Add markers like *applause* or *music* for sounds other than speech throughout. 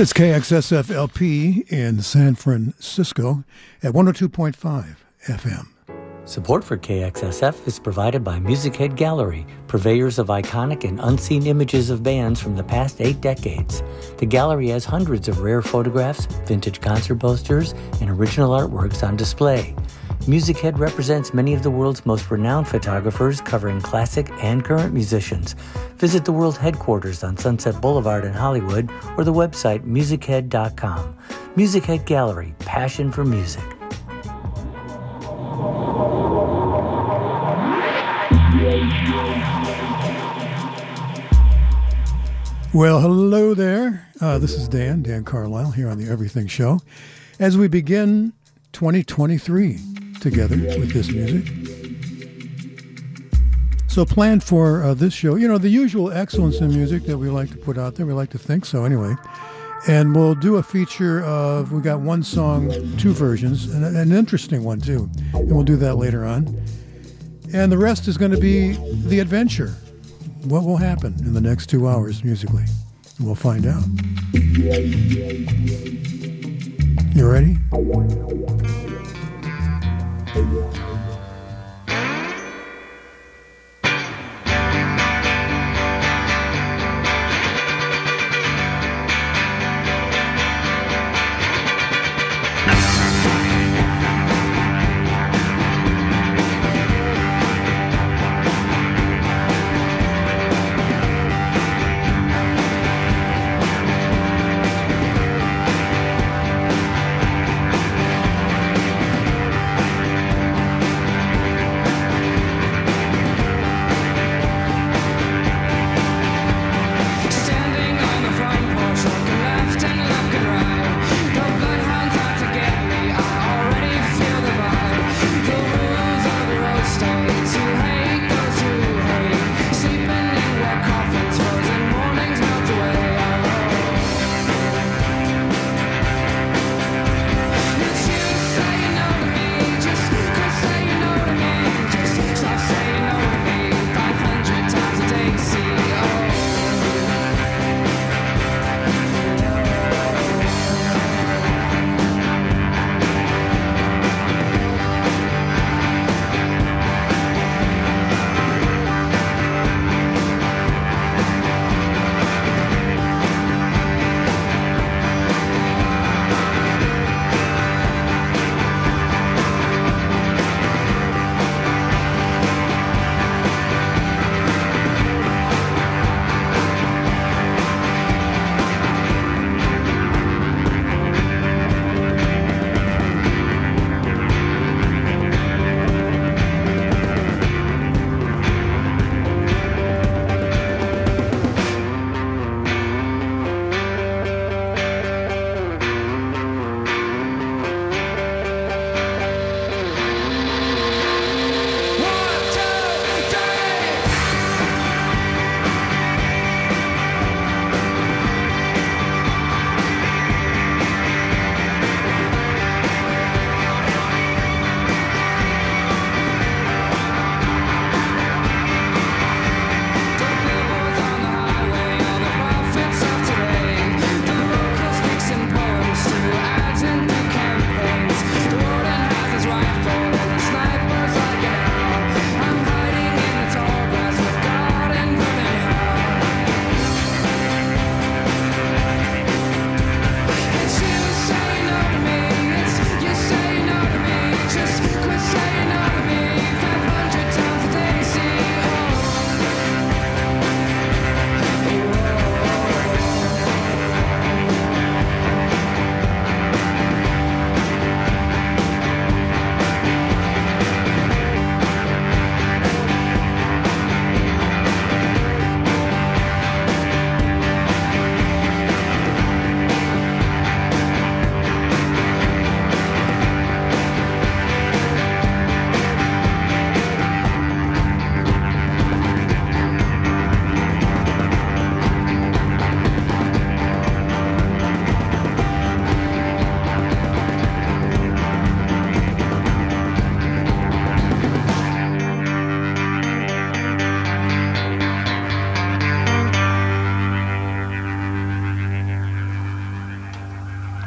It's KXSFLP in San Francisco at 102.5 FM. Support for KXSF is provided by Music Head Gallery, purveyors of iconic and unseen images of bands from the past eight decades. The gallery has hundreds of rare photographs, vintage concert posters, and original artworks on display. Music Head represents many of the world's most renowned photographers covering classic and current musicians. Visit the world headquarters on Sunset Boulevard in Hollywood or the website musichead.com. Music Head Gallery, passion for music. Well, hello there. Uh, this is Dan, Dan Carlisle, here on the Everything Show. As we begin 2023 together with this music. So, planned for uh, this show, you know, the usual excellence in music that we like to put out there. We like to think so, anyway. And we'll do a feature of, we got one song, two versions, and an interesting one, too. And we'll do that later on. And the rest is going to be the adventure. What will happen in the next two hours musically? We'll find out. You ready? you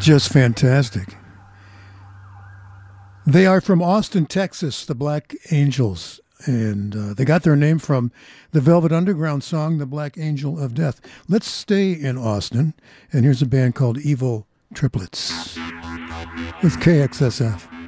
Just fantastic. They are from Austin, Texas, the Black Angels, and uh, they got their name from the Velvet Underground song, The Black Angel of Death. Let's stay in Austin, and here's a band called Evil Triplets with KXSF.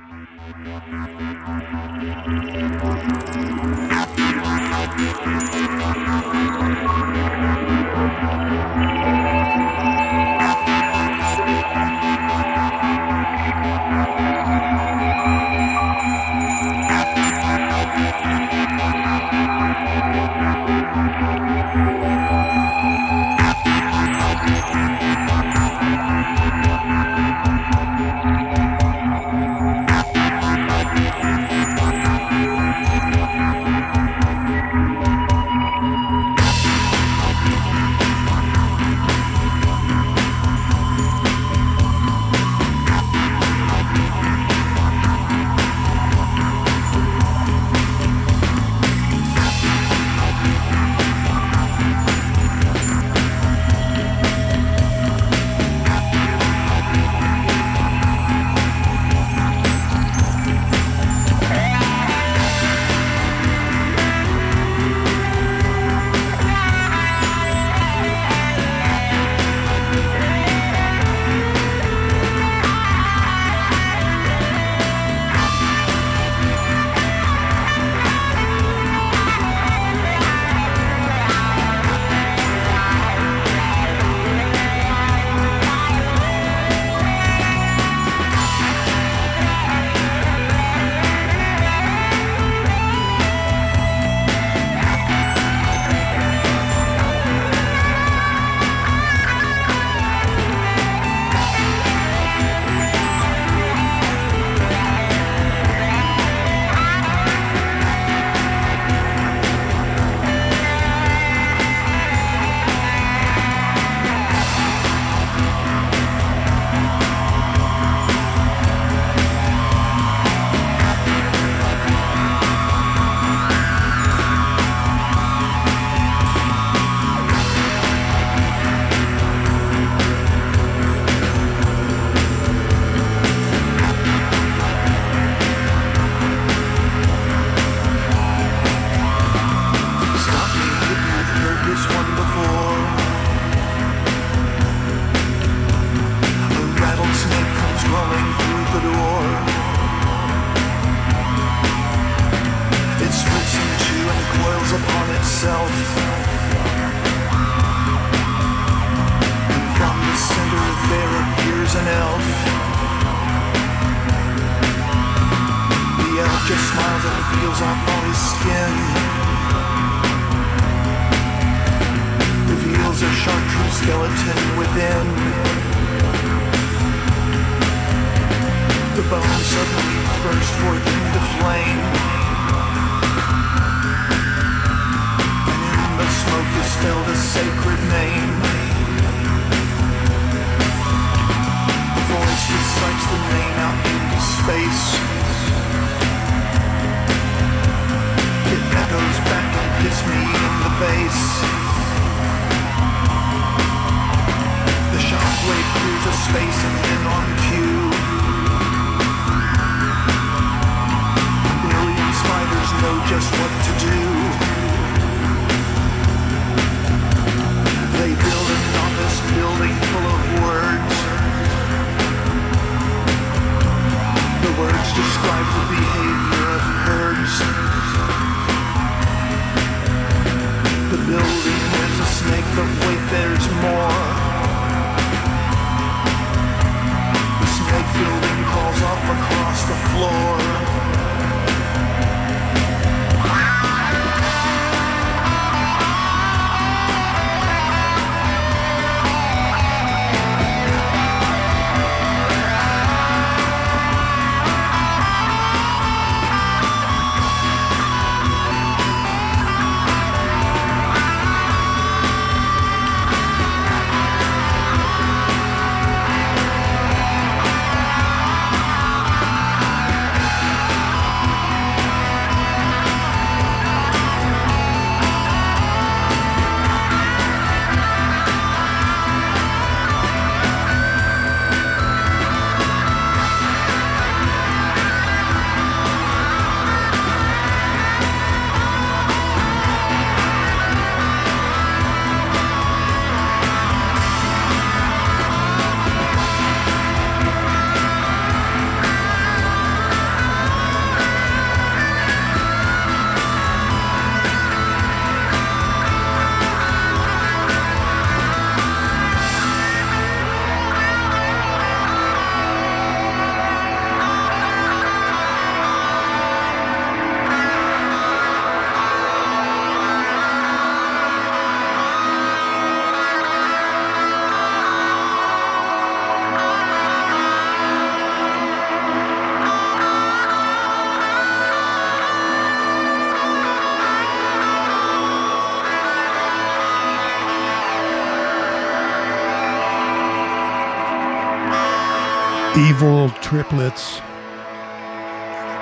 Triplets.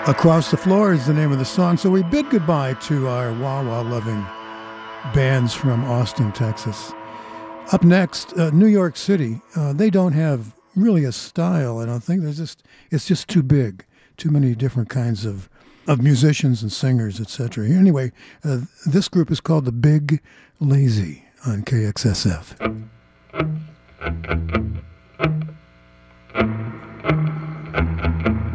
Across the Floor is the name of the song. So we bid goodbye to our wah wah loving bands from Austin, Texas. Up next, uh, New York City. Uh, they don't have really a style. I don't think there's just it's just too big, too many different kinds of of musicians and singers, etc. Anyway, uh, this group is called the Big Lazy on KXSF. Thank you.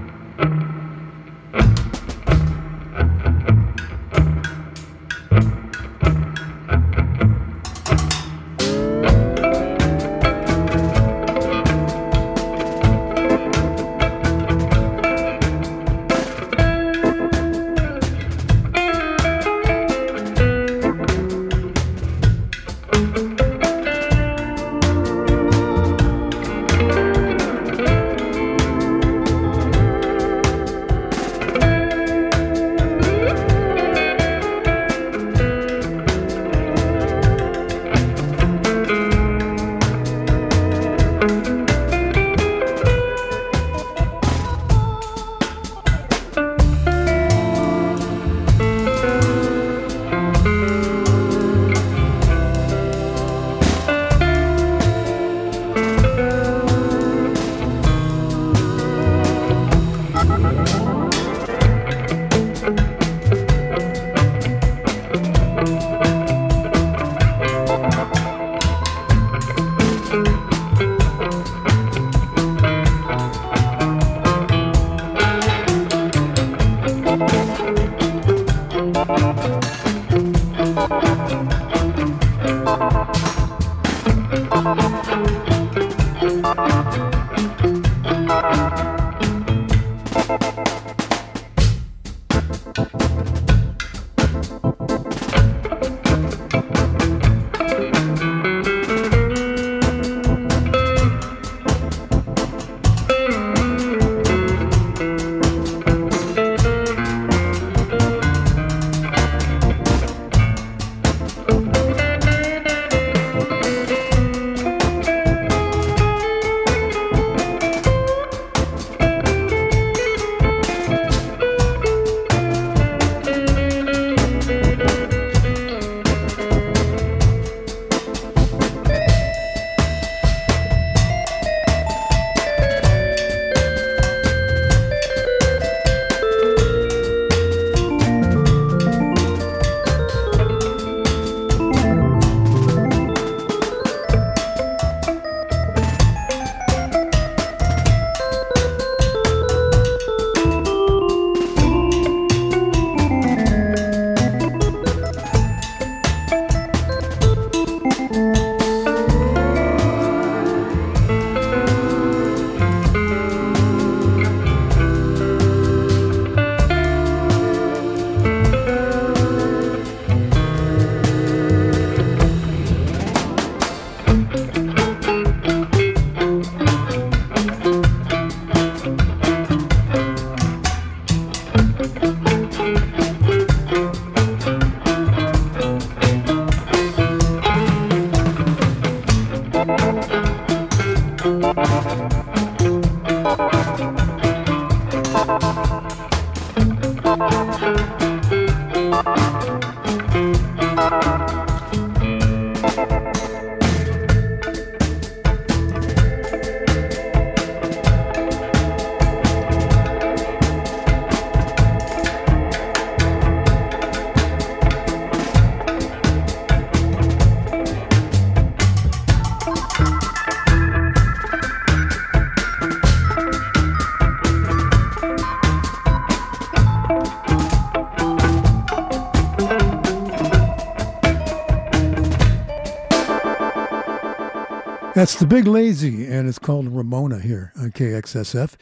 That's the Big Lazy, and it's called Ramona here on KXSF.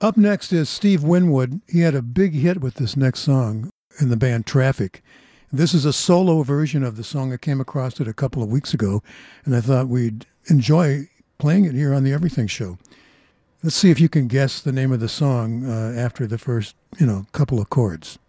Up next is Steve Winwood. He had a big hit with this next song in the band Traffic. This is a solo version of the song. I came across it a couple of weeks ago, and I thought we'd enjoy playing it here on the Everything Show. Let's see if you can guess the name of the song uh, after the first, you know, couple of chords.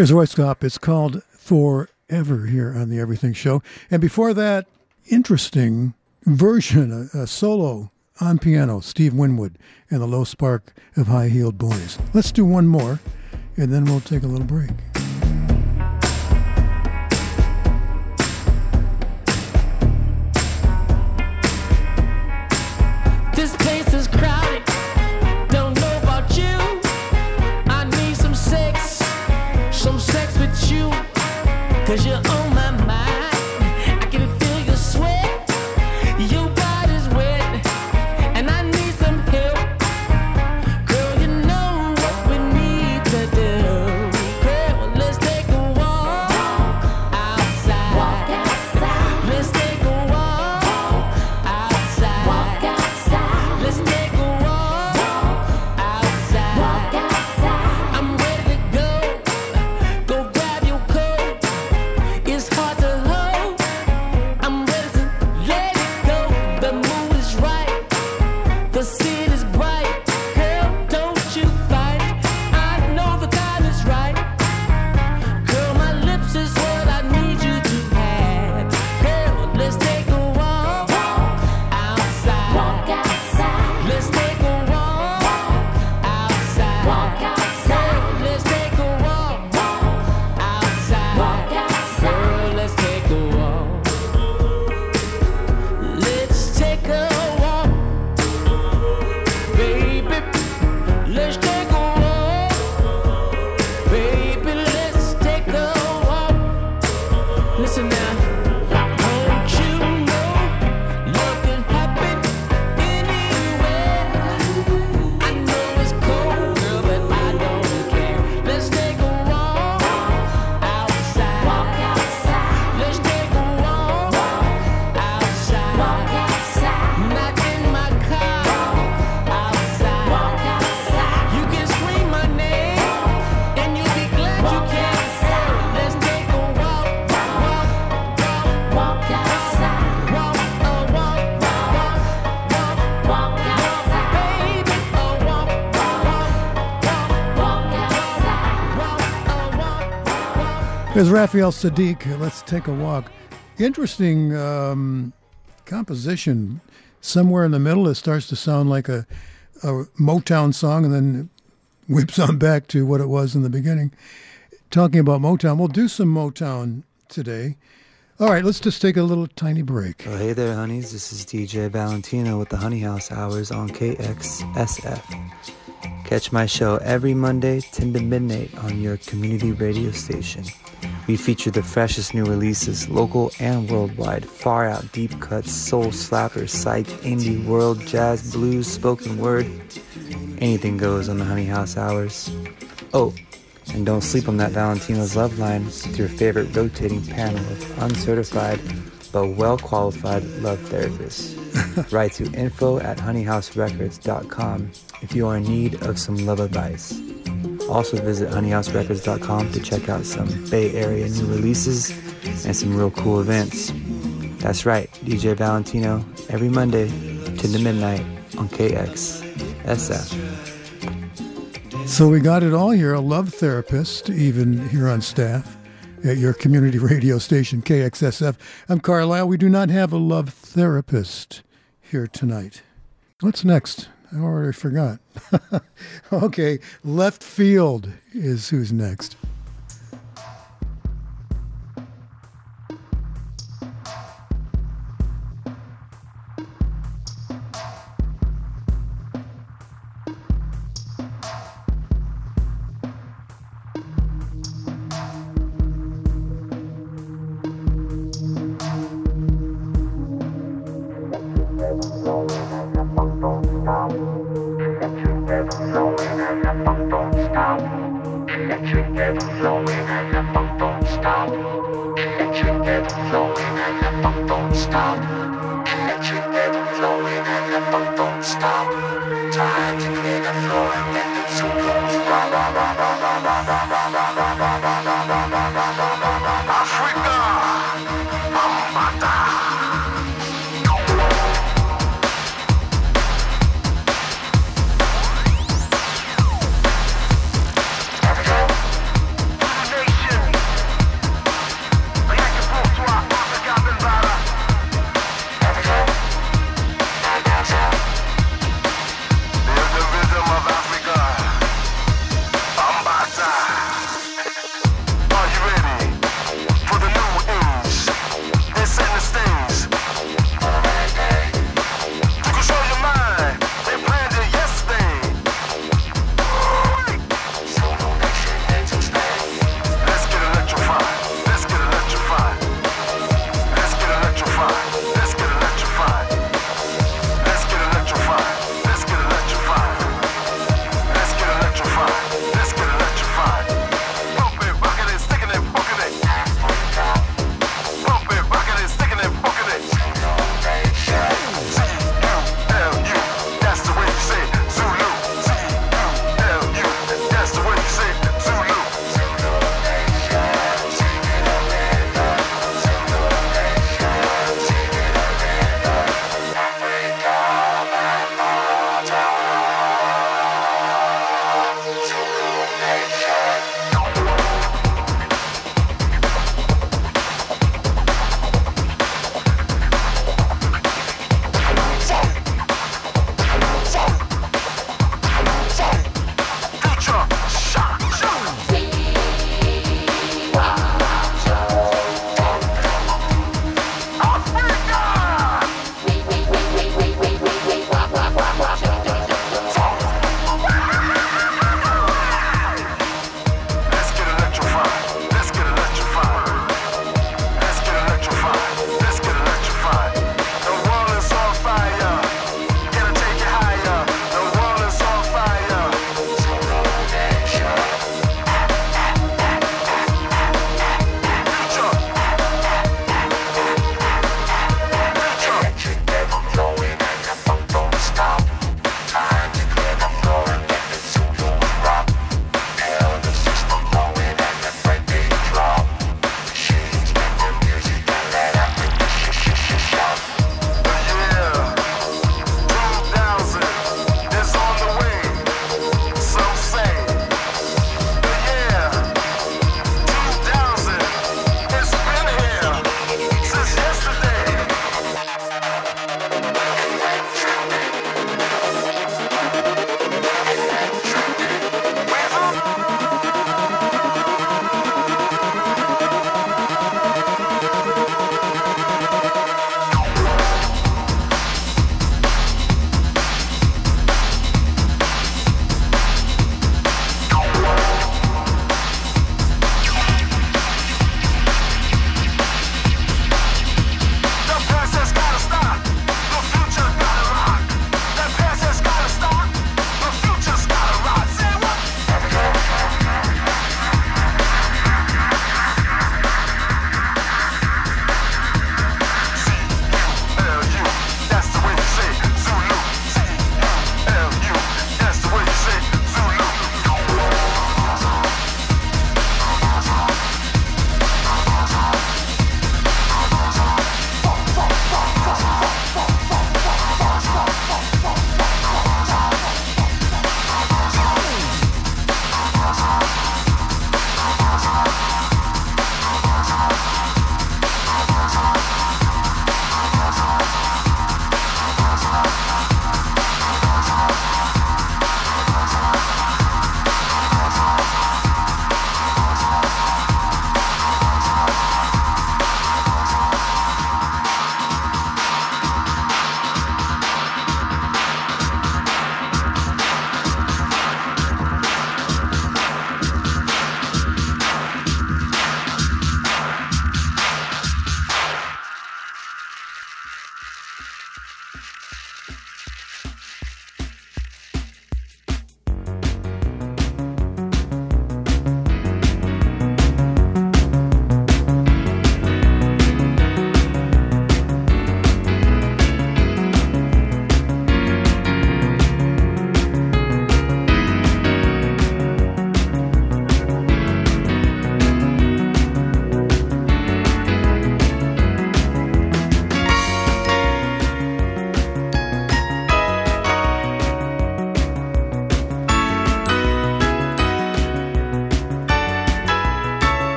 There's Röyksopp. It's called Forever here on the Everything Show. And before that, interesting version, a, a solo on piano, Steve Winwood and the Low Spark of High Heeled Boys. Let's do one more, and then we'll take a little break. There's Raphael Saadiq. Let's take a walk. Interesting um, composition. Somewhere in the middle, it starts to sound like a, a Motown song and then whips on back to what it was in the beginning. Talking about Motown, we'll do some Motown today. All right, let's just take a little tiny break. Oh, hey there, honeys. This is DJ Valentino with the Honey House Hours on KXSF. Catch my show every Monday, 10 to midnight, on your community radio station. We feature the freshest new releases, local and worldwide, far out deep cuts, soul slappers, psych, indie, world, jazz, blues, spoken word. Anything goes on the Honey House Hours. Oh, and don't sleep on that Valentino's Love Line with your favorite rotating panel of uncertified but well qualified love therapists. *laughs* Write to info at honeyhouserecords.com if you are in need of some love advice. Also visit honeyhouserecords.com to check out some Bay Area new releases and some real cool events. That's right, DJ Valentino, every Monday, 10 to midnight on KXSF. So we got it all here a love therapist, even here on staff at your community radio station, KXSF. I'm Carlisle. We do not have a love therapist here tonight. What's next? I already forgot. *laughs* okay, Leftfield is who's next.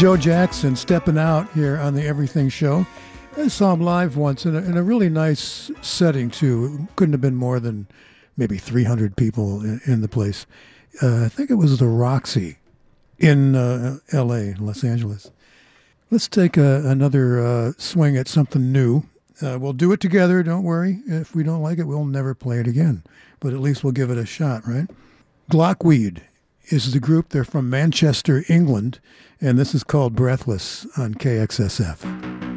Joe Jackson stepping out here on the Everything Show. I saw him live once in a, in a really nice setting, too. Couldn't have been more than maybe 300 people in, in the place. Uh, I think it was the Roxy in uh, L.A., Los Angeles. Let's take a, another uh, swing at something new. Uh, we'll do it together, don't worry. If we don't like it, we'll never play it again. But at least we'll give it a shot, right? Glöckweed is the group. They're from Manchester, England, and this is called Breathless on KXSF.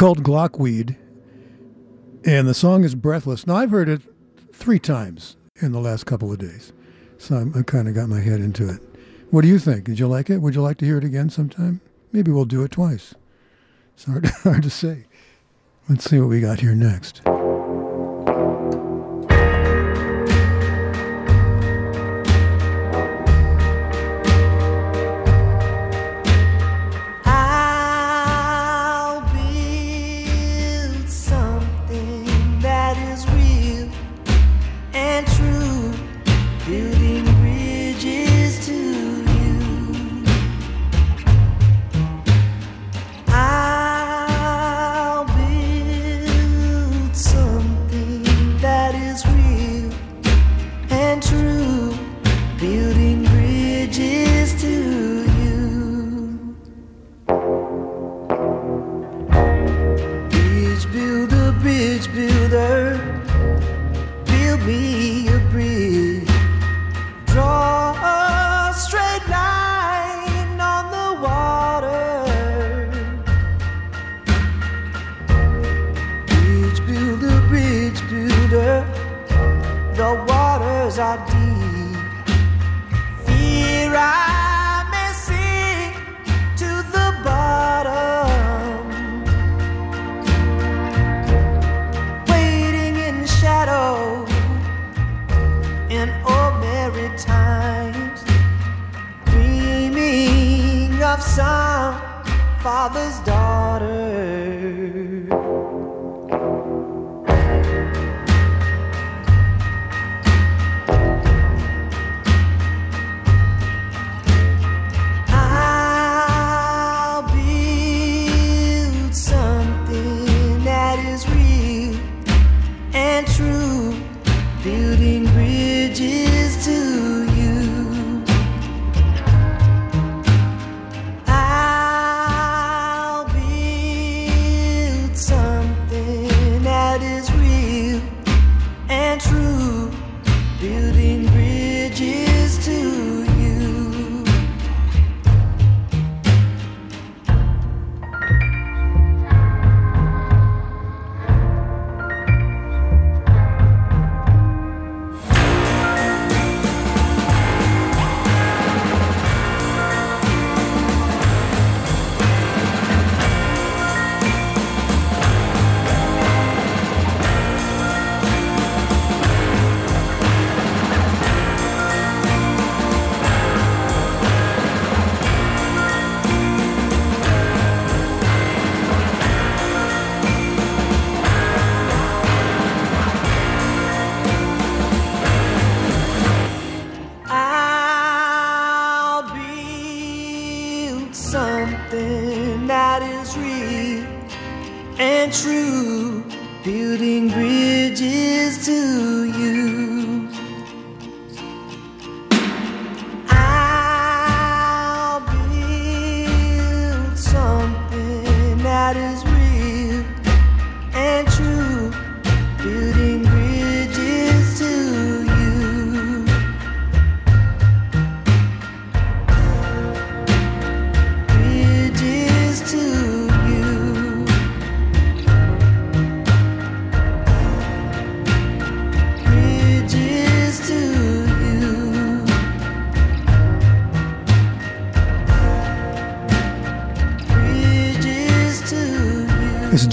Called Glöckweed, and the song is Breathless. Now, I've heard it three times in the last couple of days, so I'm, I kind of got my head into it. What do you think? Did you like it? Would you like to hear it again sometime? Maybe we'll do it twice. It's hard, *laughs* hard to say. Let's see what we got here next.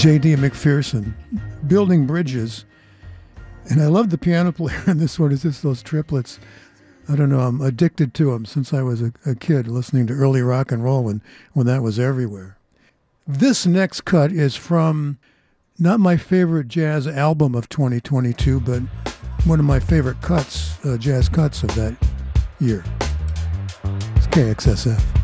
J.D. McPherson, building bridges. And I love the piano player in this one. Is this those triplets? I don't know. I'm addicted to them since I was a, a kid, listening to early rock and roll when when that was everywhere. This next cut is from not my favorite jazz album of 2022, but one of my favorite cuts, uh, jazz cuts of that year. It's KXSF.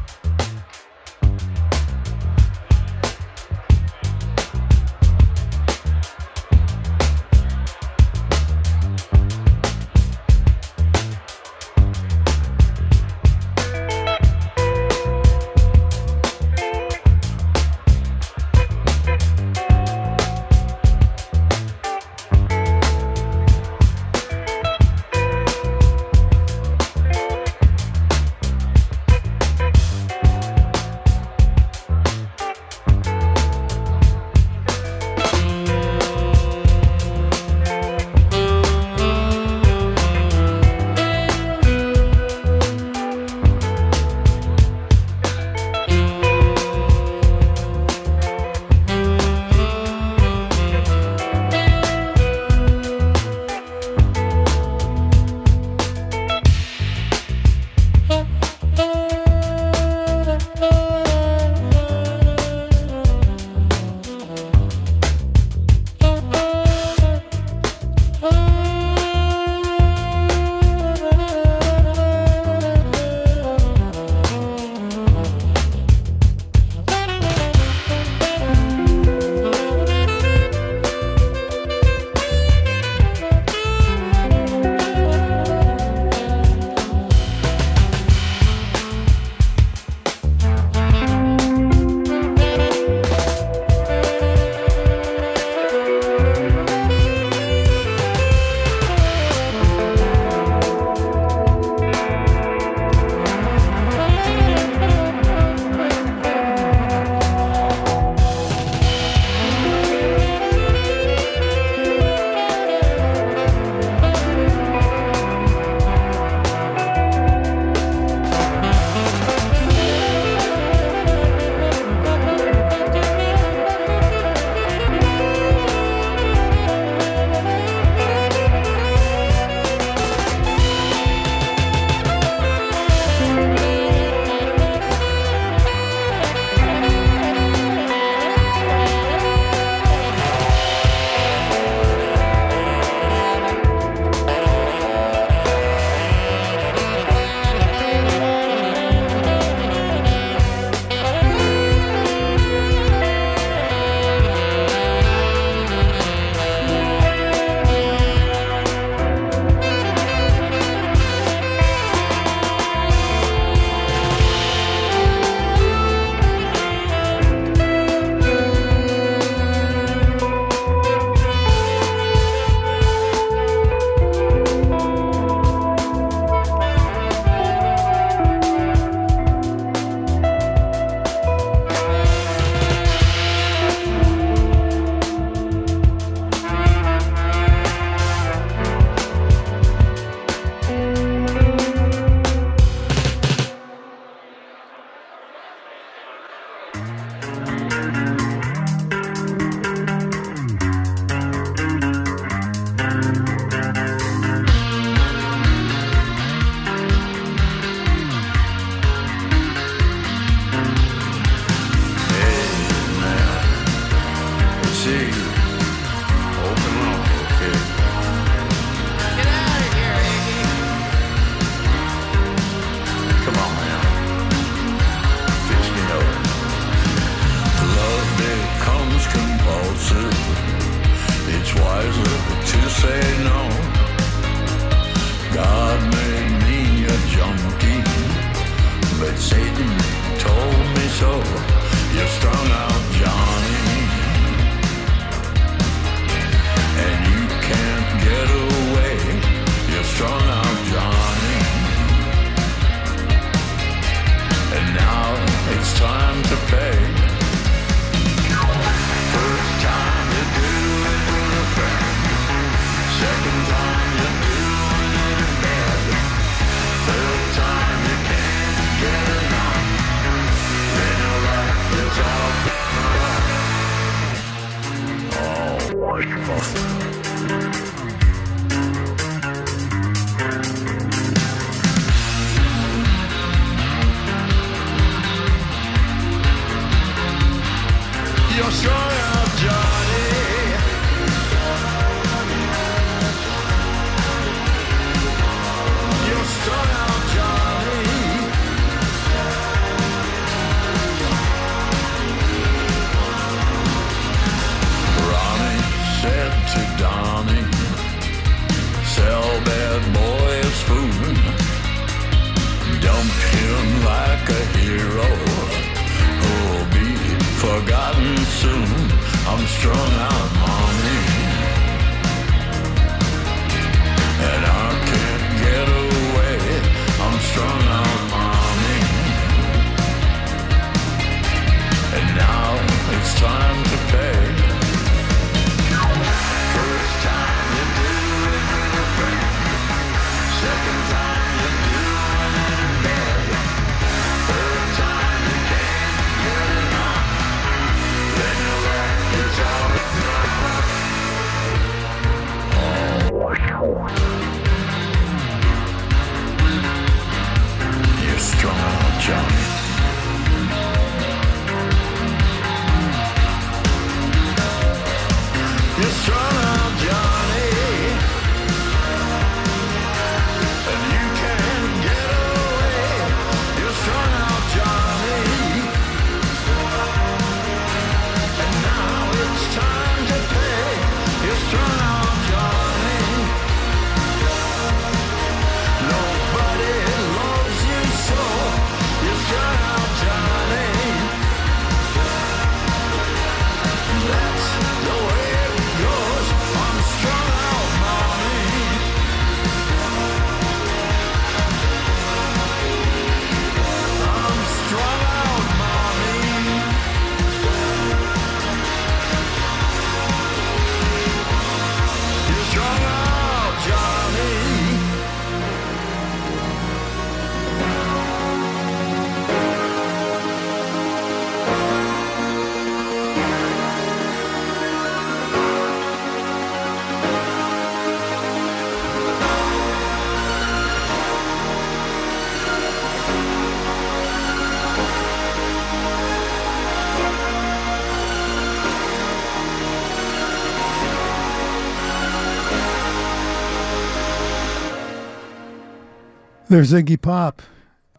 There's Iggy Pop,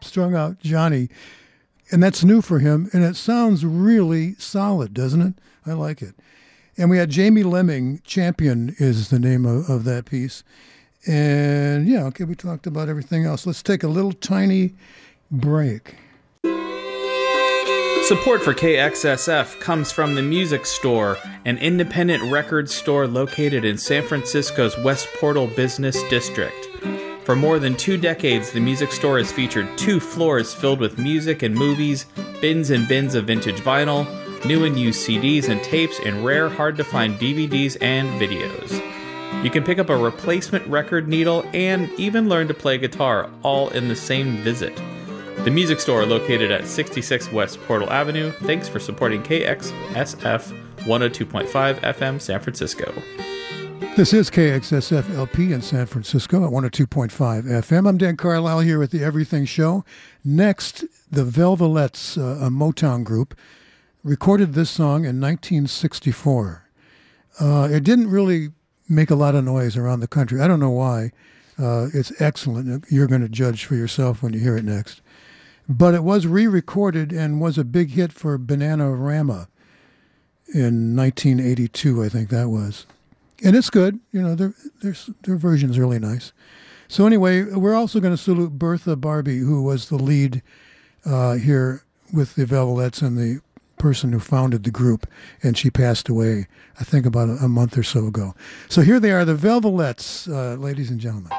strung out Johnny. And that's new for him. And it sounds really solid, doesn't it? I like it. And we had Jamie Leeming, Champion is the name of, of that piece. And yeah, okay, we talked about everything else. Let's take a little tiny break. Support for KXSF comes from the Music Store, an independent record store located in San Francisco's West Portal Business District. For more than two decades, the Music Store has featured two floors filled with music and movies, bins and bins of vintage vinyl, new and used CDs and tapes, and rare, hard to find DVDs and videos. You can pick up a replacement record needle and even learn to play guitar all in the same visit. The Music Store, located at 66 West Portal Avenue. Thanks for supporting KXSF 102.5 FM San Francisco. This is KXSF LP in San Francisco at 102.5 FM. I'm Dan Carlisle here with the Everything Show. Next, the Velvelettes, uh, a Motown group, recorded this song in 1964. Uh, it didn't really make a lot of noise around the country. I don't know why. Uh, it's excellent. You're going to judge for yourself when you hear it next. But it was re recorded and was a big hit for Bananarama in 1982, I think that was. And it's good. You know, their their their version's really nice. So anyway, we're also going to salute Bertha Barbee, who was the lead uh, here with the Velvets and the person who founded the group, and she passed away, I think, about a, a month or so ago. So here they are, the Velvets, uh, ladies and gentlemen.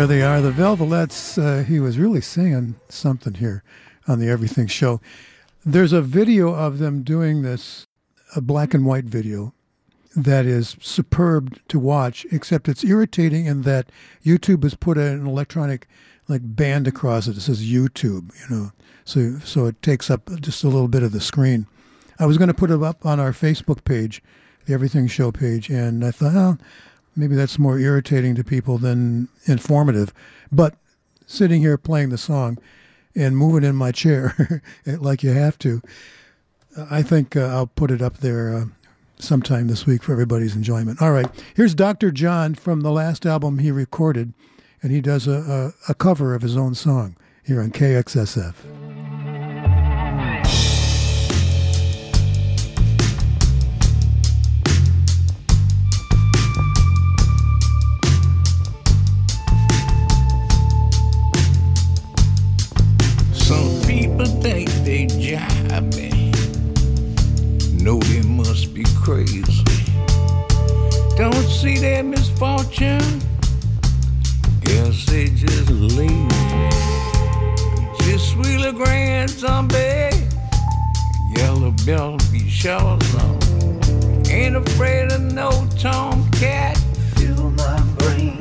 There they are, the Velvets. Uh, he was really singing something here on the Everything Show. There's a video of them doing this, a black and white video that is superb to watch, except it's irritating in that YouTube has put an electronic like band across it. It says YouTube, you know, so so it takes up just a little bit of the screen. I was going to put it up on our Facebook page, the Everything Show page, and I thought, oh, maybe that's more irritating to people than informative. But sitting here playing the song and moving in my chair *laughs* like you have to, I think uh, I'll put it up there uh, sometime this week for everybody's enjoyment. All right, here's Dr. John from the last album he recorded, and he does a, a, a cover of his own song here on KXSF. People think they jive me. No, they must be crazy. Don't see their misfortune. Guess they just lazy. Just sweet a grand zombie. Yellow belt be shawls on. Ain't afraid of no tomcat. Fill my brain,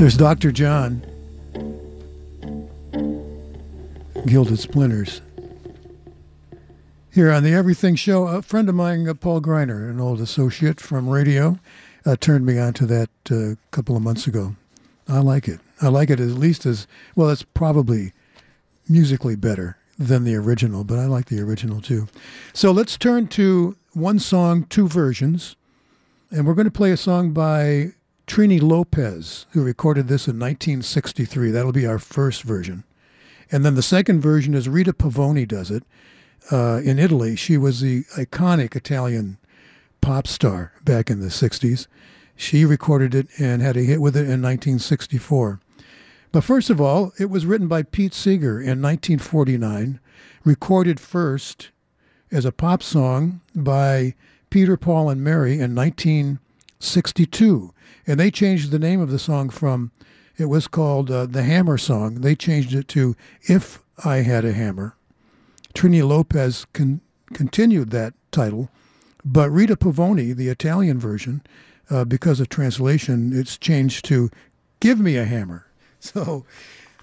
There's Dr. John. Gilded Splinters. Here on the Everything Show, a friend of mine, uh, Paul Greiner, an old associate from radio, uh, turned me on to that uh, a couple of months ago. I like it. I like it at least as well. It's probably musically better than the original, but I like the original too. So let's turn to one song, two versions, and we're going to play a song by Trini Lopez, who recorded this in 1963. That'll be our first version. And then the second version is Rita Pavoni does it uh, in Italy. She was the iconic Italian pop star back in the 60s. She recorded it and had a hit with it in 1964. But first of all, it was written by Pete Seeger in 1949, recorded first as a pop song by Peter, Paul, and Mary in 1962. And they changed the name of the song from, it was called uh, The Hammer Song. They changed it to If I Had a Hammer. Trini Lopez con- continued that title, but Rita Pavoni, the Italian version, uh, because of translation, it's changed to Give Me a Hammer. *laughs* So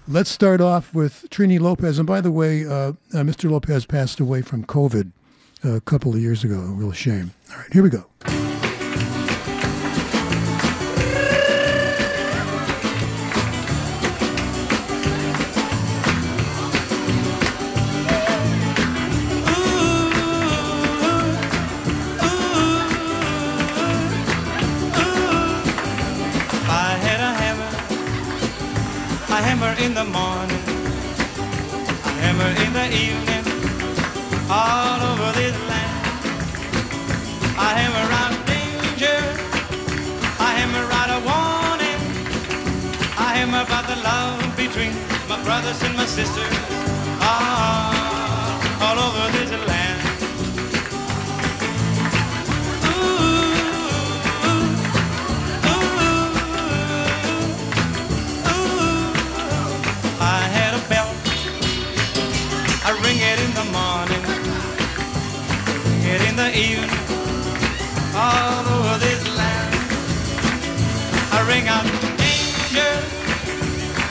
let's start off with Trini Lopez. And by the way, uh, uh, Mr. Lopez passed away from COVID uh, a couple of years ago. Real shame. All right, here we go. In the morning, a hammer in the evening, all over this land. I hammer out danger, I hammer out a warning, I hammer about the love between my brothers and my sisters, ah, evening, all over this land. I ring out danger,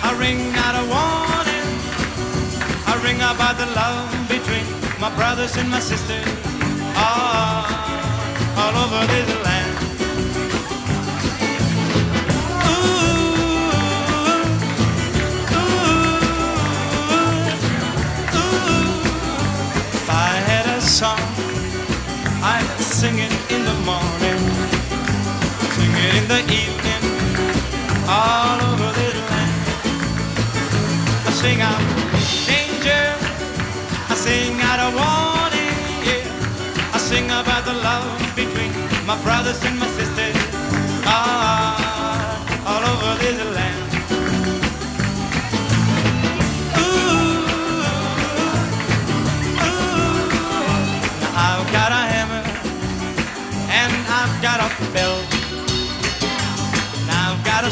I ring out a warning, I ring about the love between my brothers and my sisters, all, all over this land. The evening, all over this land. I sing out danger, I sing out a warning, yeah. I sing about the love between my brothers and my sisters, ah,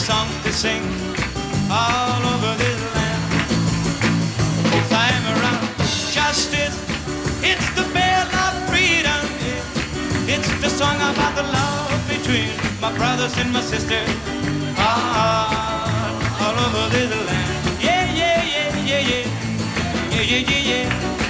song to sing all over this land. If I'm around justice, it's the bell of freedom. It's the song about the love between my brothers and my sisters. Ah, all over this land. Yeah, yeah, yeah, yeah, yeah. Yeah, yeah, yeah, yeah.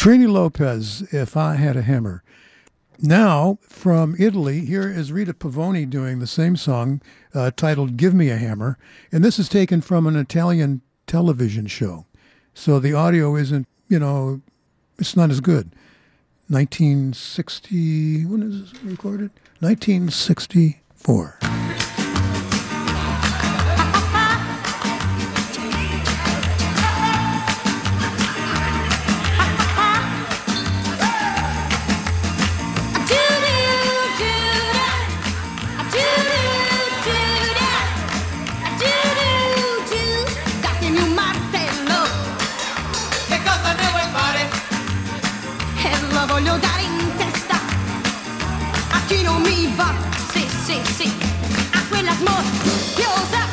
Trini Lopez, If I Had a Hammer. Now, from Italy, here is Rita Pavoni doing the same song uh, titled Give Me a Hammer. And this is taken from an Italian television show. So the audio isn't, you know, it's not as good. 1960, when is this recorded? 1964. A quella smorfiosa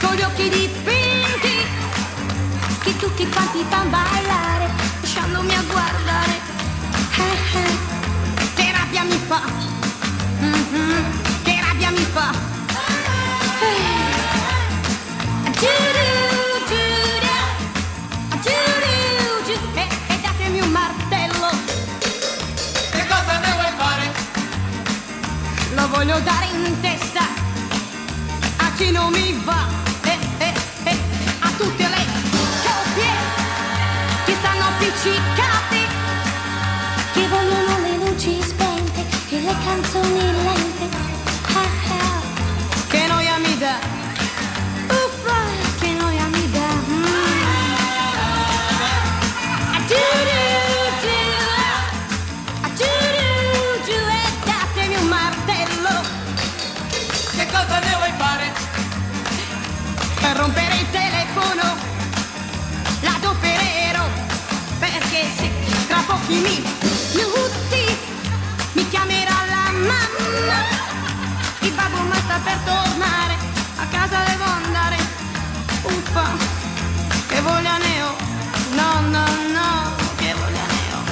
con gli occhi dipinti che tutti quanti fan ballare lasciandomi a guardare. Eh, eh, che rabbia mi fa, Mhm, che rabbia mi fa. Giura, giuru, giù, e, e datemi un martello, Che cosa ne vuoi fare? lo voglio dare in testa chi non mi va, e, e, e, a tutte le coppie che stanno appiccicate, che vogliono le luci spente e le canzoni lente. Per rompere il telefono l'adopererò perché se tra pochi minuti mi chiamerà la mamma il babbo ma sta per tornare a casa devo andare uffa che voglia ne ho no no no che voglia ne ho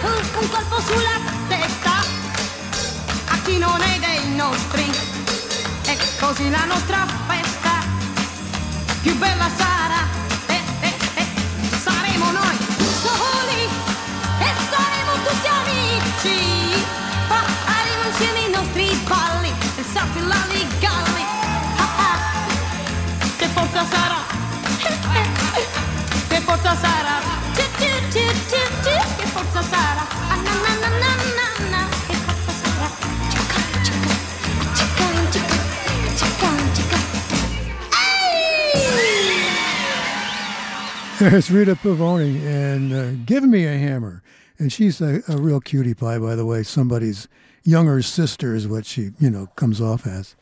Ah, un colpo sulla non è dei nostri. E così la nostra festa. Più bella sarà e, e, e, saremo noi soli e saremo tutti amici. Faremo insieme i nostri balli e sappi la galli. Ah, ah. che forza sarà? *laughs* Che forza sarà There's Rita Pavoni and uh, Give Me a Hammer. And she's a, a real cutie pie, by the way. Somebody's younger sister is what she, you know, comes off as.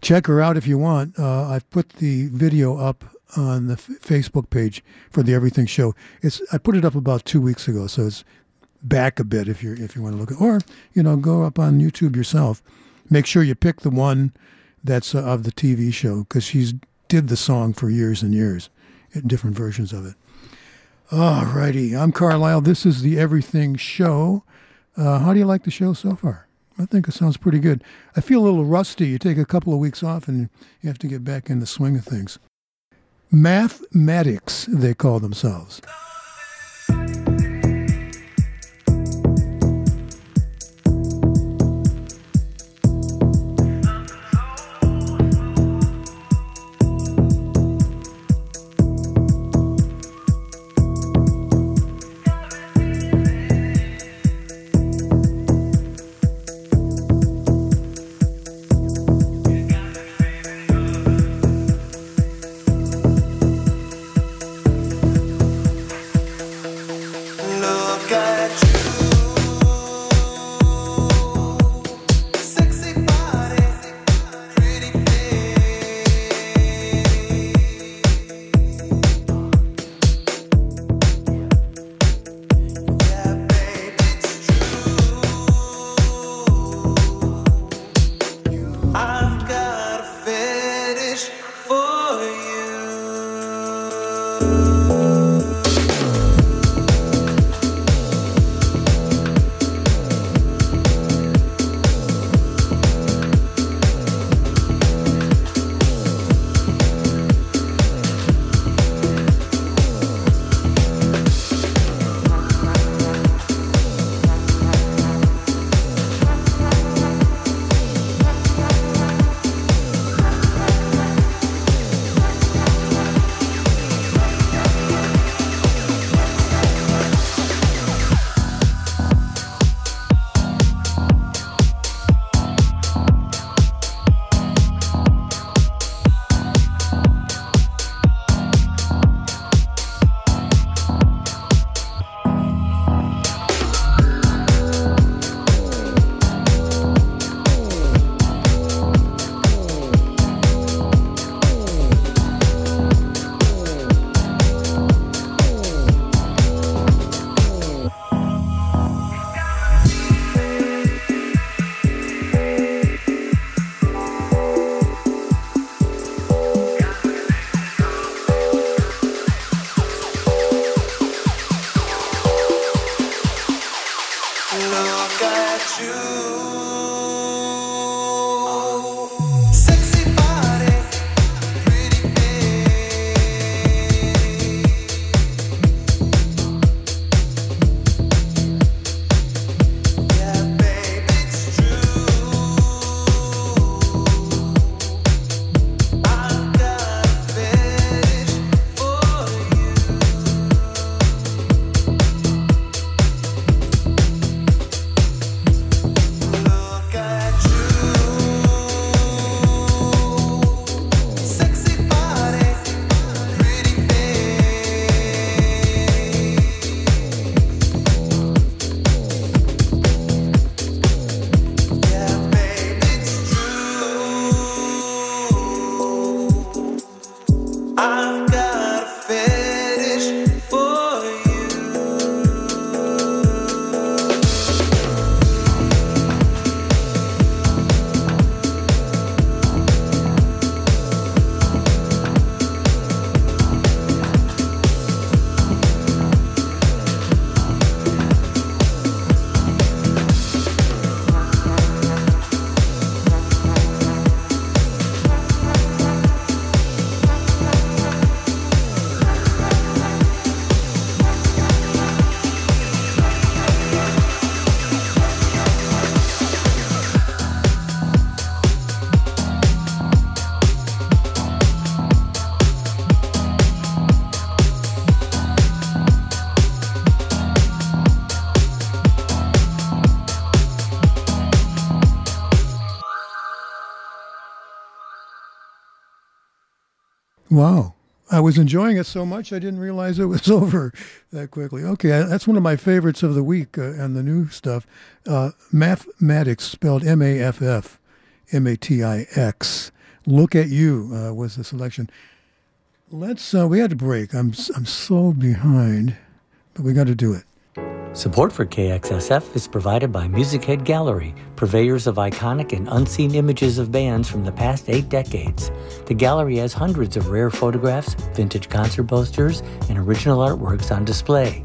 Check her out if you want. Uh, I've put the video up on the f- Facebook page for the Everything Show. It's I put it up about two weeks ago, so it's back a bit if you if you want to look at, or you know, go up on YouTube yourself. Make sure you pick the one that's uh, of the TV show because she's did the song for years and years, in different versions of it. All righty, I'm Carlisle. This is the Everything Show. Uh, how do you like the show so far? I think it sounds pretty good. I feel a little rusty. You take a couple of weeks off and you have to get back in the swing of things. Mathematics, they call themselves. Wow. I was enjoying it so much I didn't realize it was *laughs* over that quickly. Okay, that's one of my favorites of the week uh, and the new stuff. Uh, Mathematics, spelled M A F F M A T I X. Look at you uh, was the selection. Let's. Uh, we had to break. I'm I'm so behind, but we got to do it. Support for KXSF is provided by Music Head Gallery, purveyors of iconic and unseen images of bands from the past eight decades. The gallery has hundreds of rare photographs, vintage concert posters, and original artworks on display.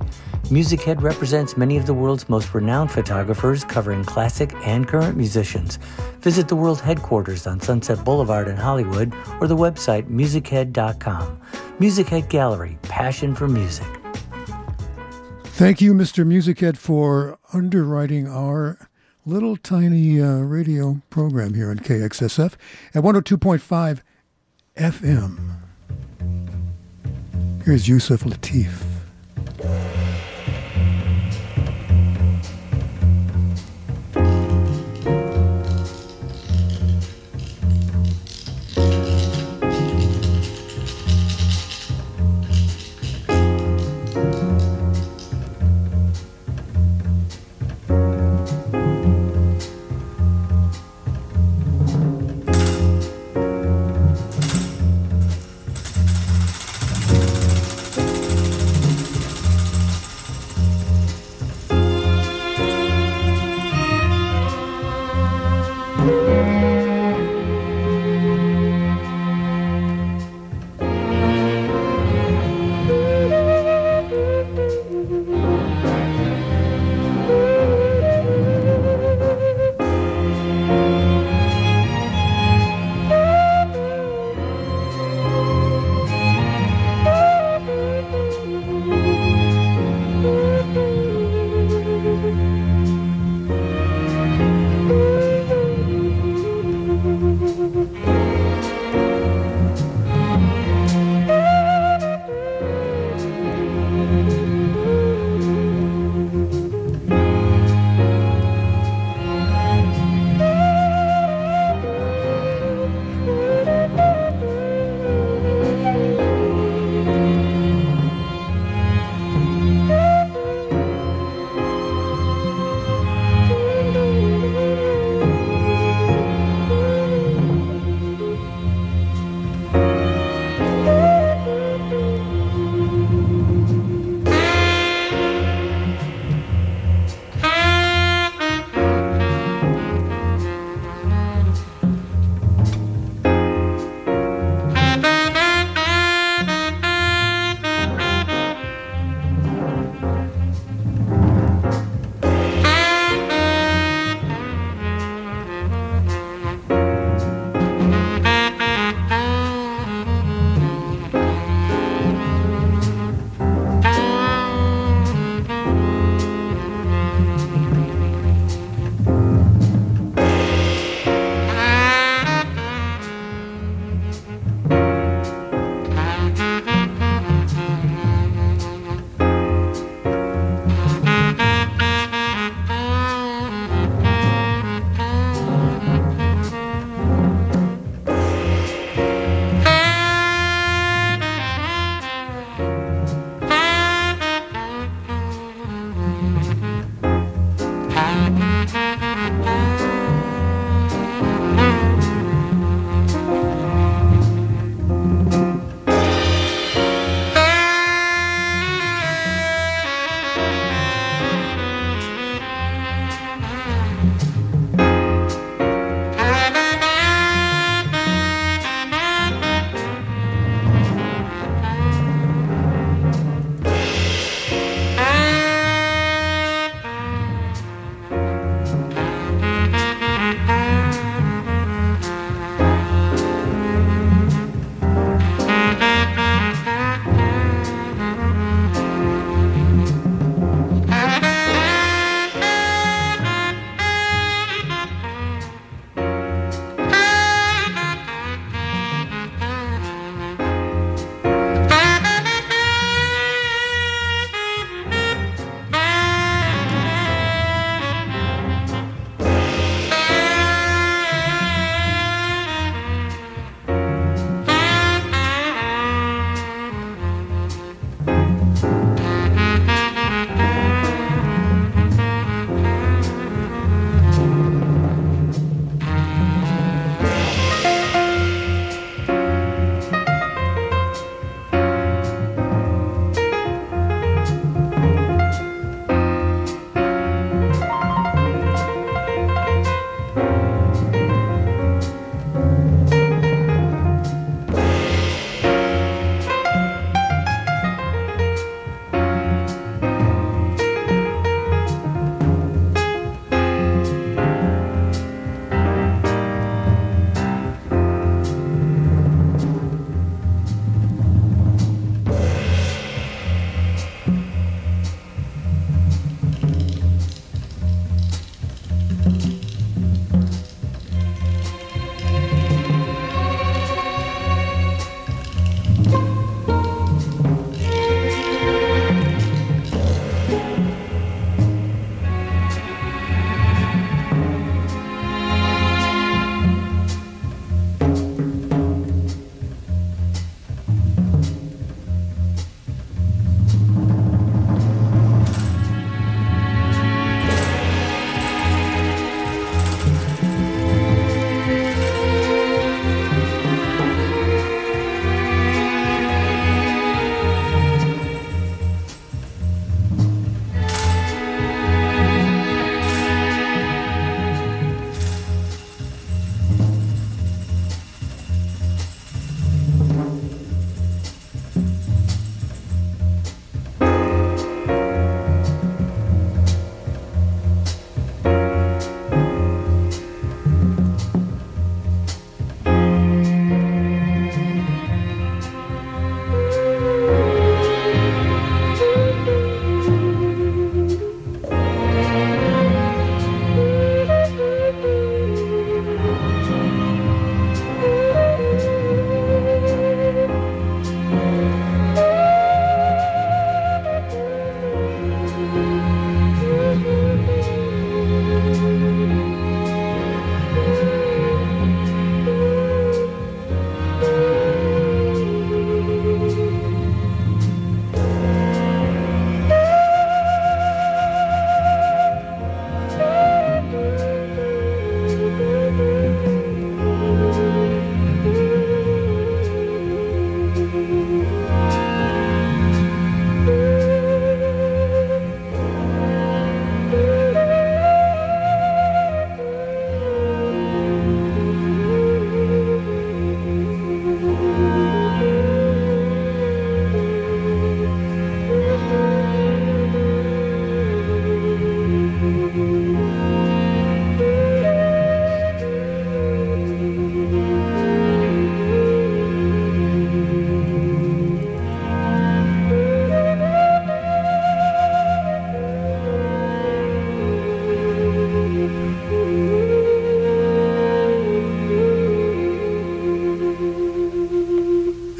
Music Head represents many of the world's most renowned photographers covering classic and current musicians. Visit the world headquarters on Sunset Boulevard in Hollywood or the website musichead.com. Music Head Gallery, passion for music. Thank you, Mr. Music Head, for underwriting our little tiny uh, radio program here on KXSF at 102.5 FM. Here's Yusuf Latif.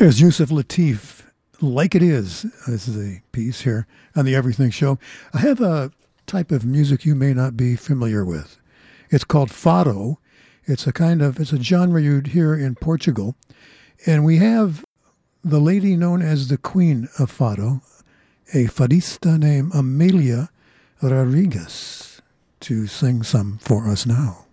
There's Yusuf Latif, Like It Is. This is a piece here on the Everything Show. I have a type of music you may not be familiar with. It's called fado. It's a kind of, it's a genre you'd hear in Portugal. And we have the lady known as the Queen of Fado, a fadista named Amelia Rodriguez, to sing some for us now.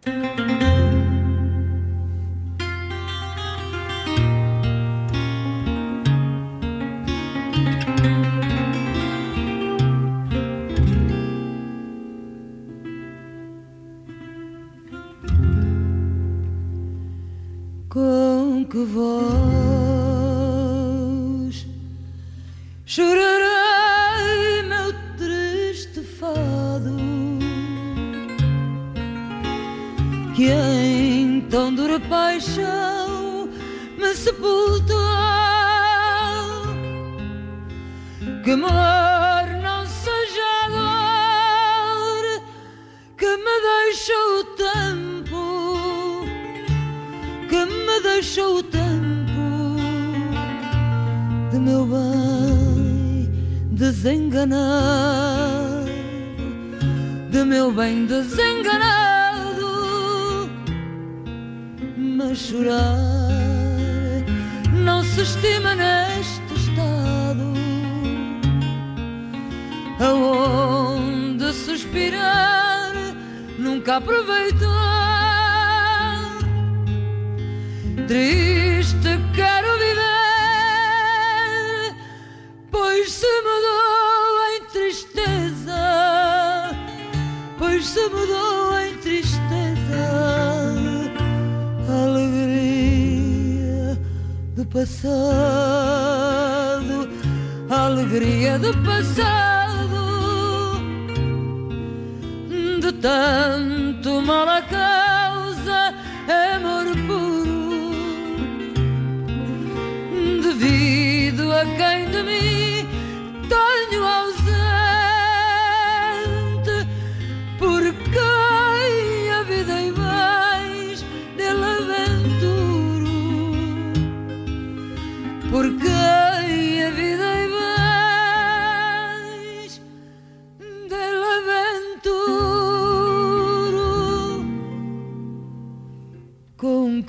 Voz. Chorarei meu triste fado que em tão dura paixão me sepultou que amor de meu bem desenganado, de meu bem desenganado, mas chorar não se estima neste estado, aonde suspirar nunca aproveitar. Triste se mudou em tristeza. Alegria do passado, alegria do passado, de tanto mal a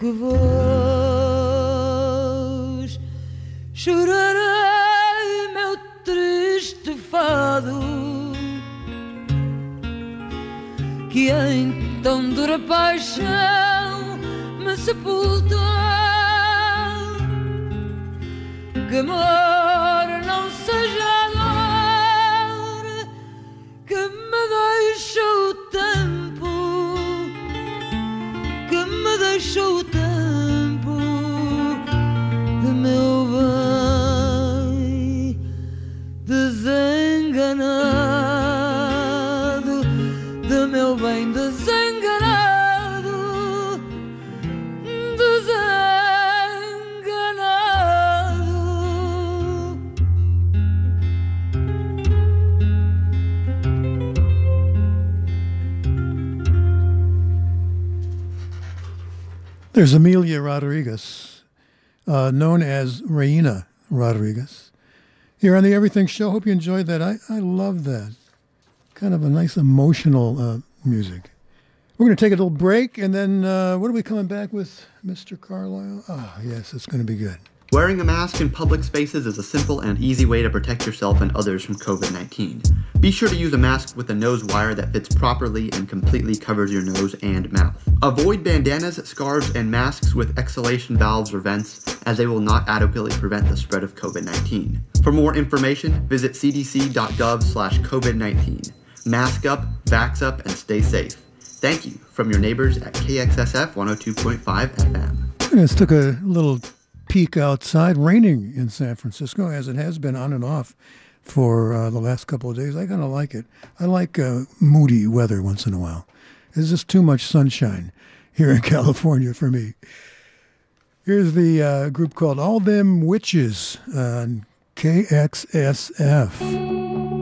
que voz chorarei meu triste fado que em tão dura paixão me sepultou que amor There's Amália Rodrigues, uh, known as Reina Rodriguez. Here on the Everything Show. Hope you enjoyed that. I, I love that. Kind of a nice emotional uh, music. We're going to take a little break, and then uh, what are we coming back with, Mr. Carlisle? Ah, yes, it's going to be good. Wearing a mask in public spaces is a simple and easy way to protect yourself and others from COVID 19. Be sure to use a mask with a nose wire that fits properly and completely covers your nose and mouth. Avoid bandanas, scarves, and masks with exhalation valves or vents, as they will not adequately prevent the spread of COVID 19. For more information, visit cdc.gov slash COVID 19. Mask up, vax up, and stay safe. Thank you from your neighbors at KXSF 102.5 FM. I just took a little peek outside, raining in San Francisco, as it has been on and off for uh, the last couple of days. I kind of like it. I like uh, moody weather once in a while. There's just too much sunshine here in *laughs* California for me. Here's the uh, group called All Them Witches on KXSF.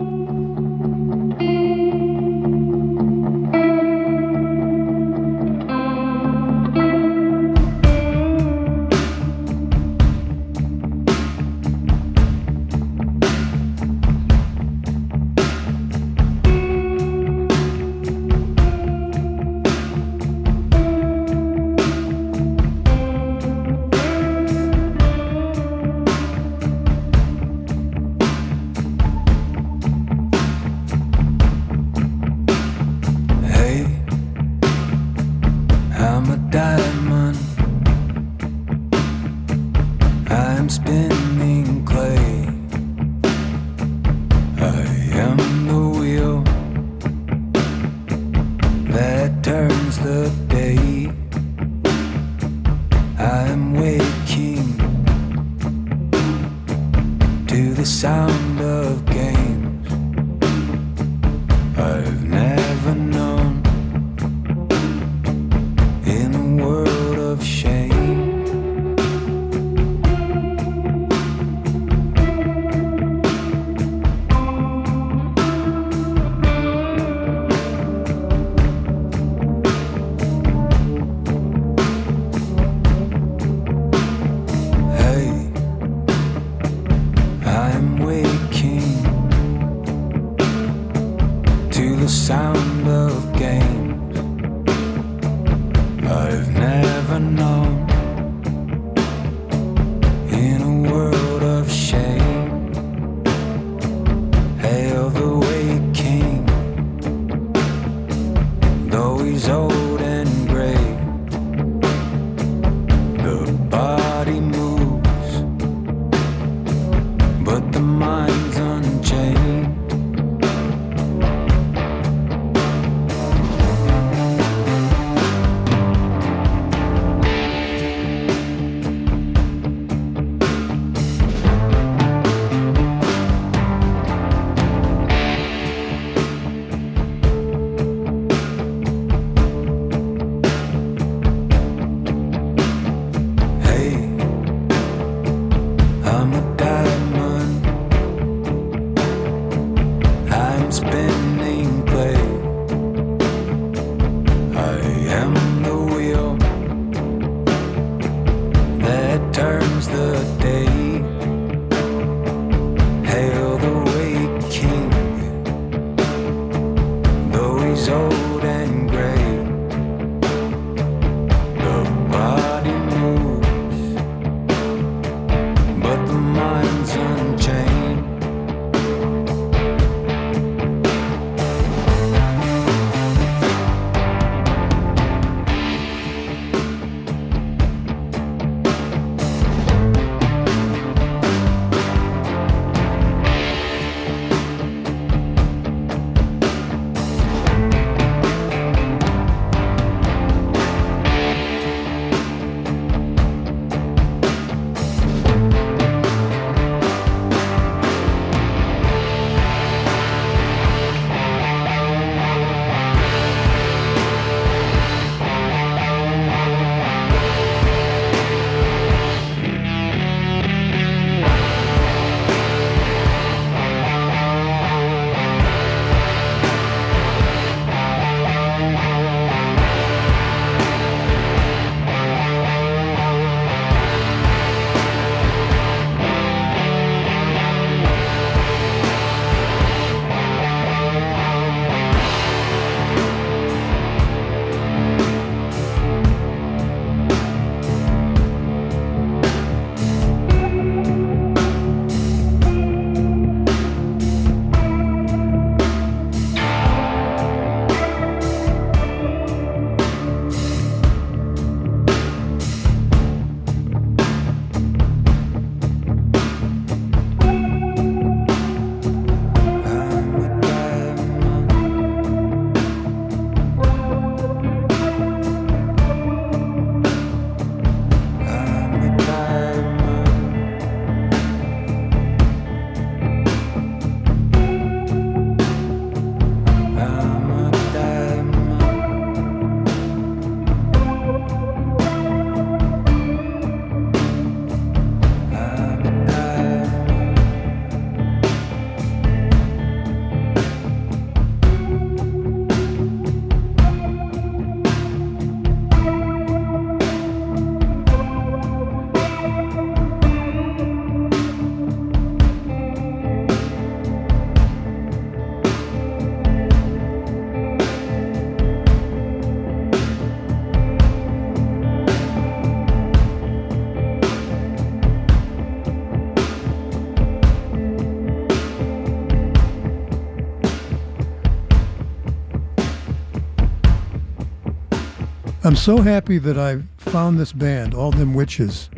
so happy that I found this band, All Them Witches.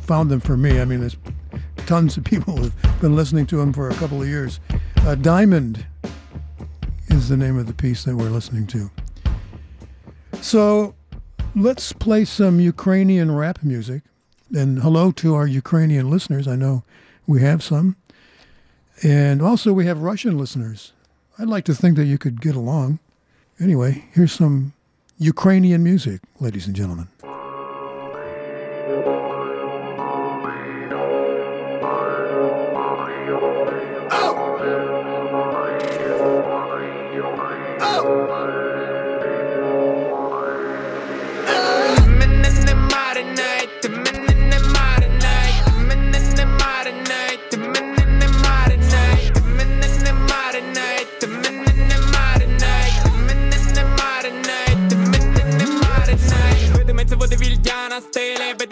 Found them for me. I mean, there's tons of people who've been listening to them for a couple of years. Uh, Diamond is the name of the piece that we're listening to. So let's play some Ukrainian rap music. And hello to our Ukrainian listeners. I know we have some. And also, we have Russian listeners. I'd like to think that you could get along. Anyway, here's some Ukrainian music, ladies and gentlemen.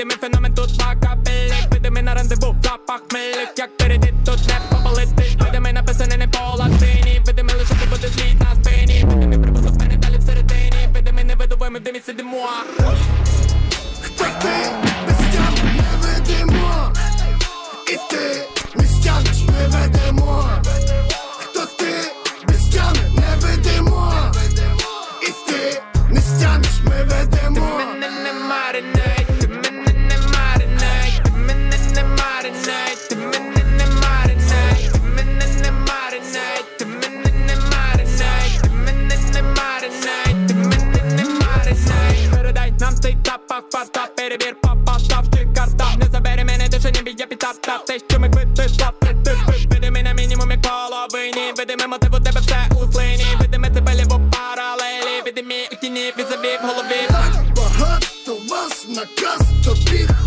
Pídeme fenomen, þú taka pilli Pídeme en að rendezvú, flapa, hmelli, kjakki на газ, то бих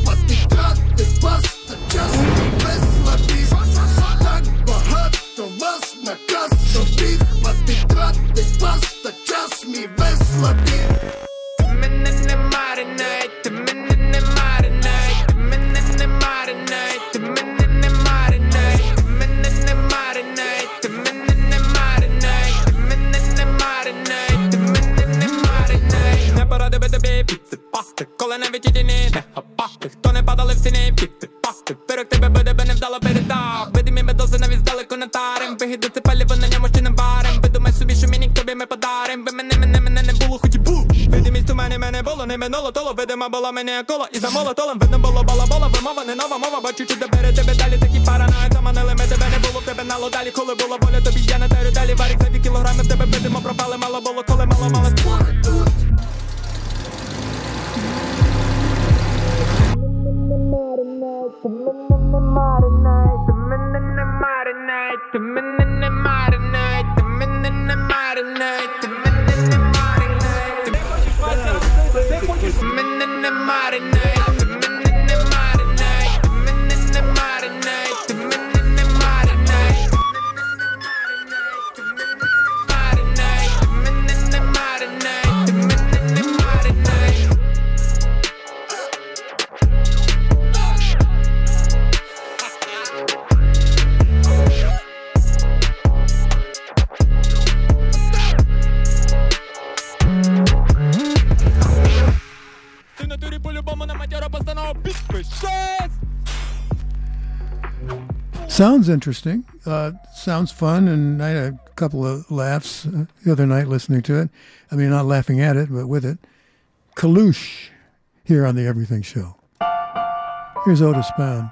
interesting. Uh, sounds fun, and I had a couple of laughs uh, the other night listening to it. I mean, not laughing at it, but with it. Kalush here on the Everything Show. Here's Otis Spann.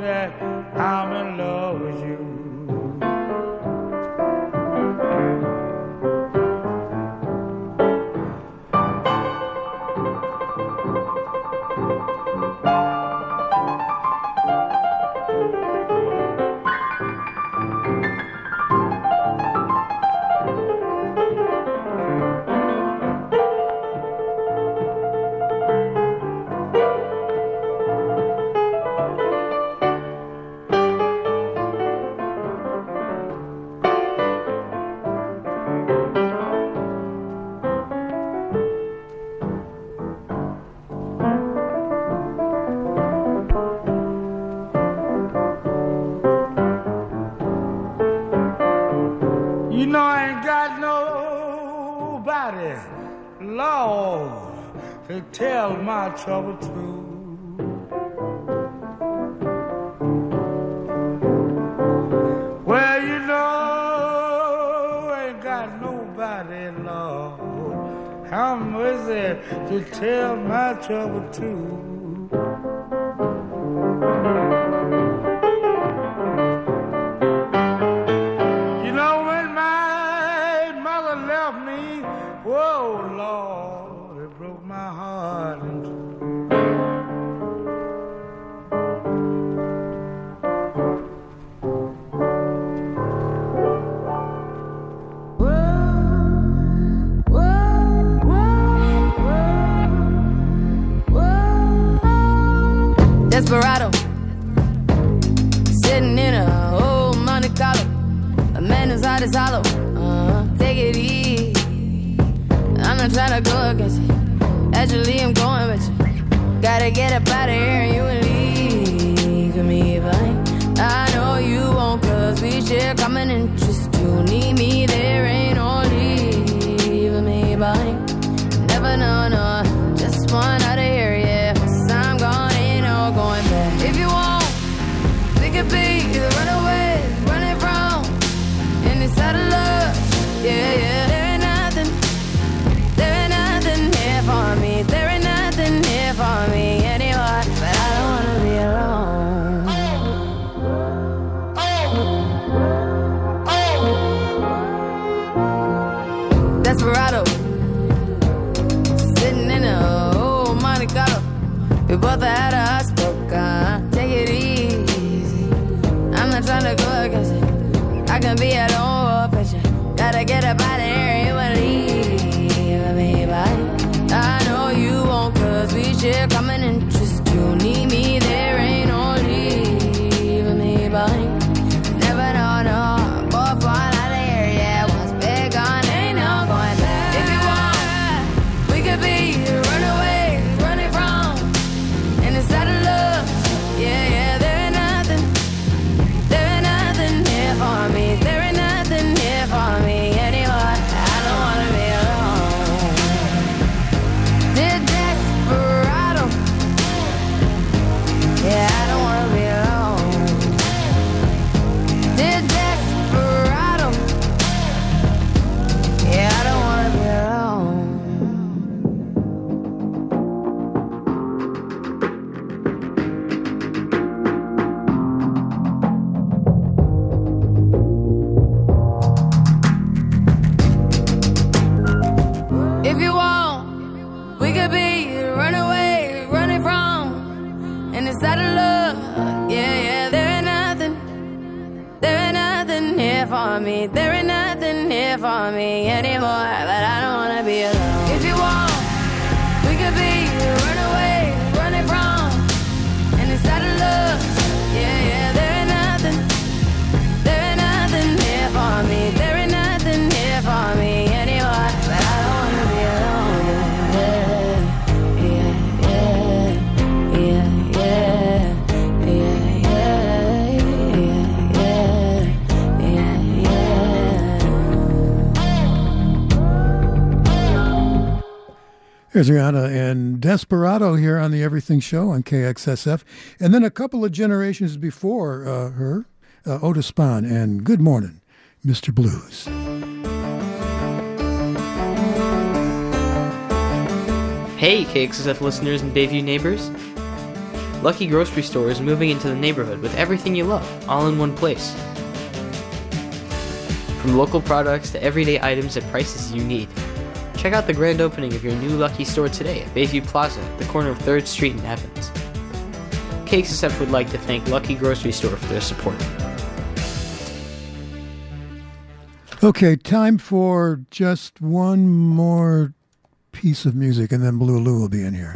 that I'm in love with you. trouble too. Well, you know, ain't got nobody, Lord. How am mercy to tell my trouble too. Rihanna and Desperado here on the Everything Show on KXSF. And then a couple of generations before uh, her, uh, Otis Spann and Good Morning, Mr. Blues. Hey, KXSF listeners and Bayview neighbors. Lucky Grocery Store is moving into the neighborhood with everything you love, all in one place. From local products to everyday items at prices you need. Check out the grand opening of your new Lucky store today at Bayview Plaza at the corner of 3rd Street and Evans. KXSF would like to thank Lucky Grocery Store for their support. Okay, time for just one more piece of music, and then Blue Lou will be in here.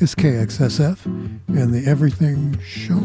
It's KXSF and the Everything Show.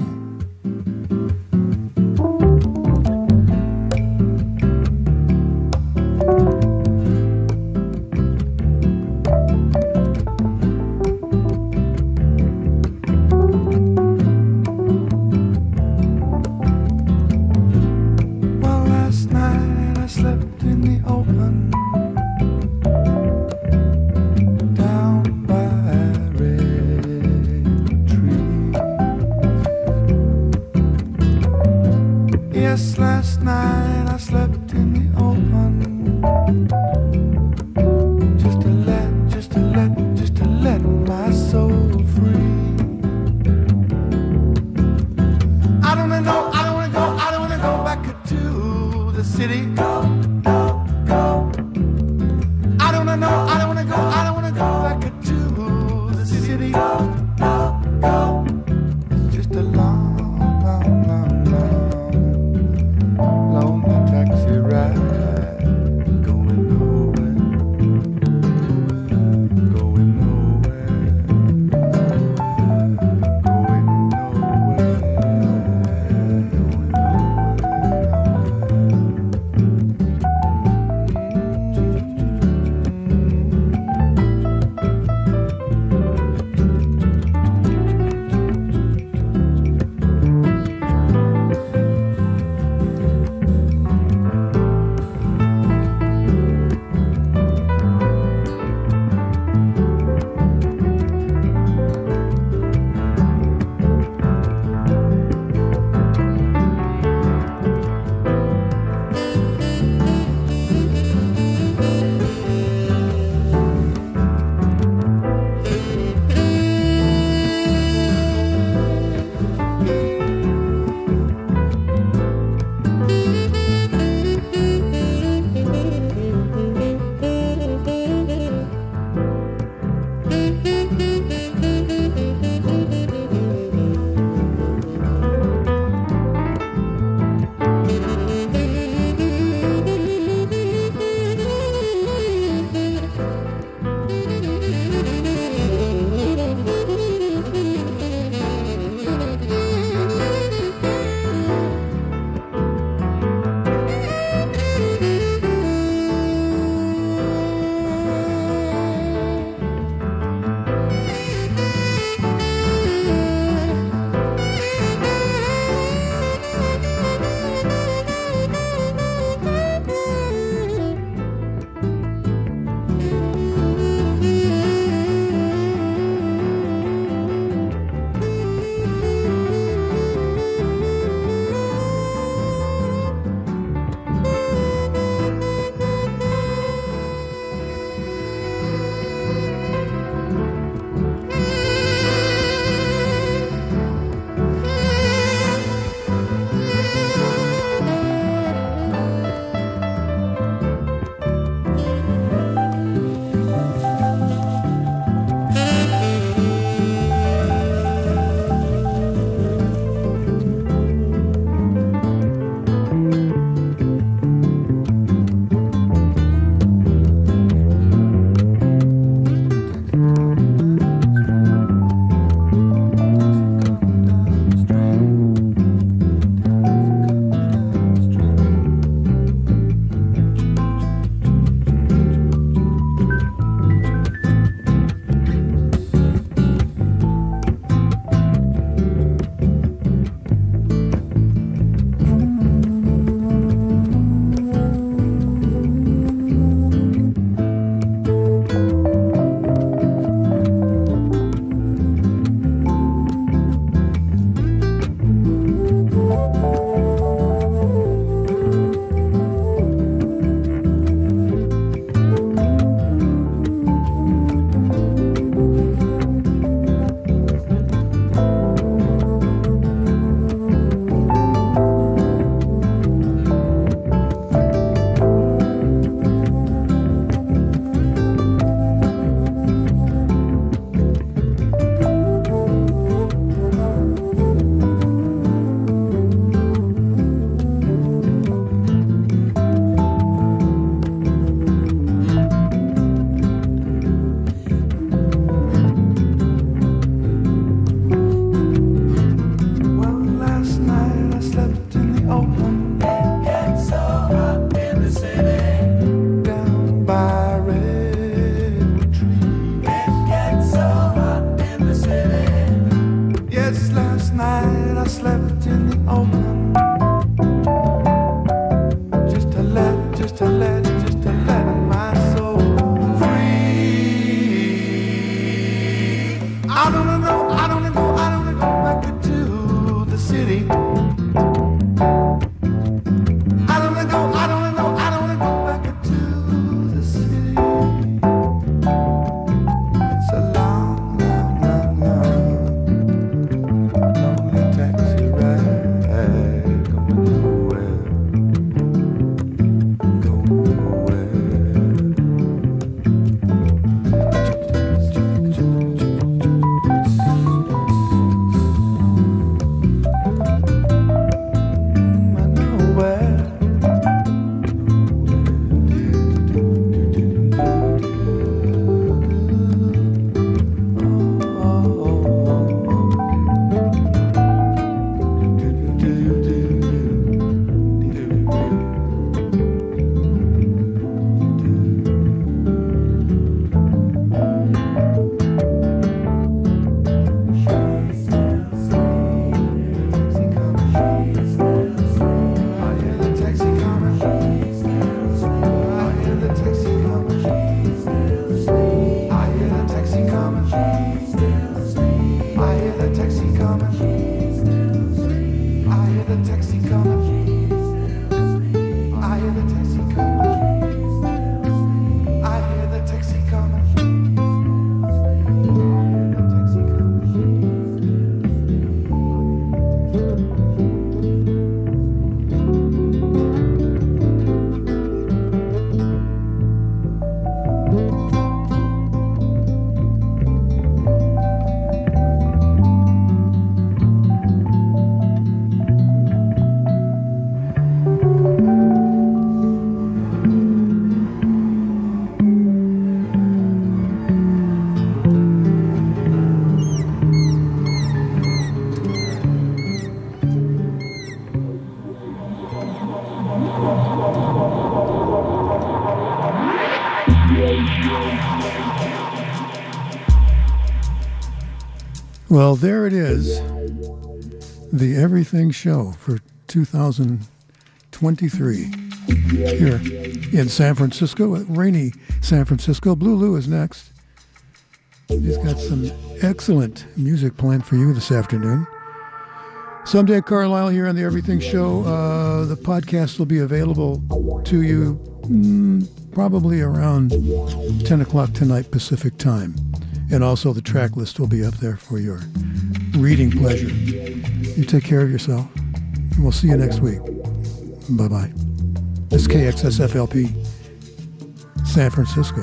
Well, there it is. The Everything Show for 2023 here in San Francisco, rainy San Francisco. Blue Lou is next. He's got some excellent music planned for you this afternoon. Someday, Carlisle here on the Everything Show. Uh, the podcast will be available to you mm, probably around 10 o'clock tonight Pacific time. And also the track list will be up there for your reading pleasure. You take care of yourself. And we'll see you next week. Bye bye. This is KXSFLP, San Francisco.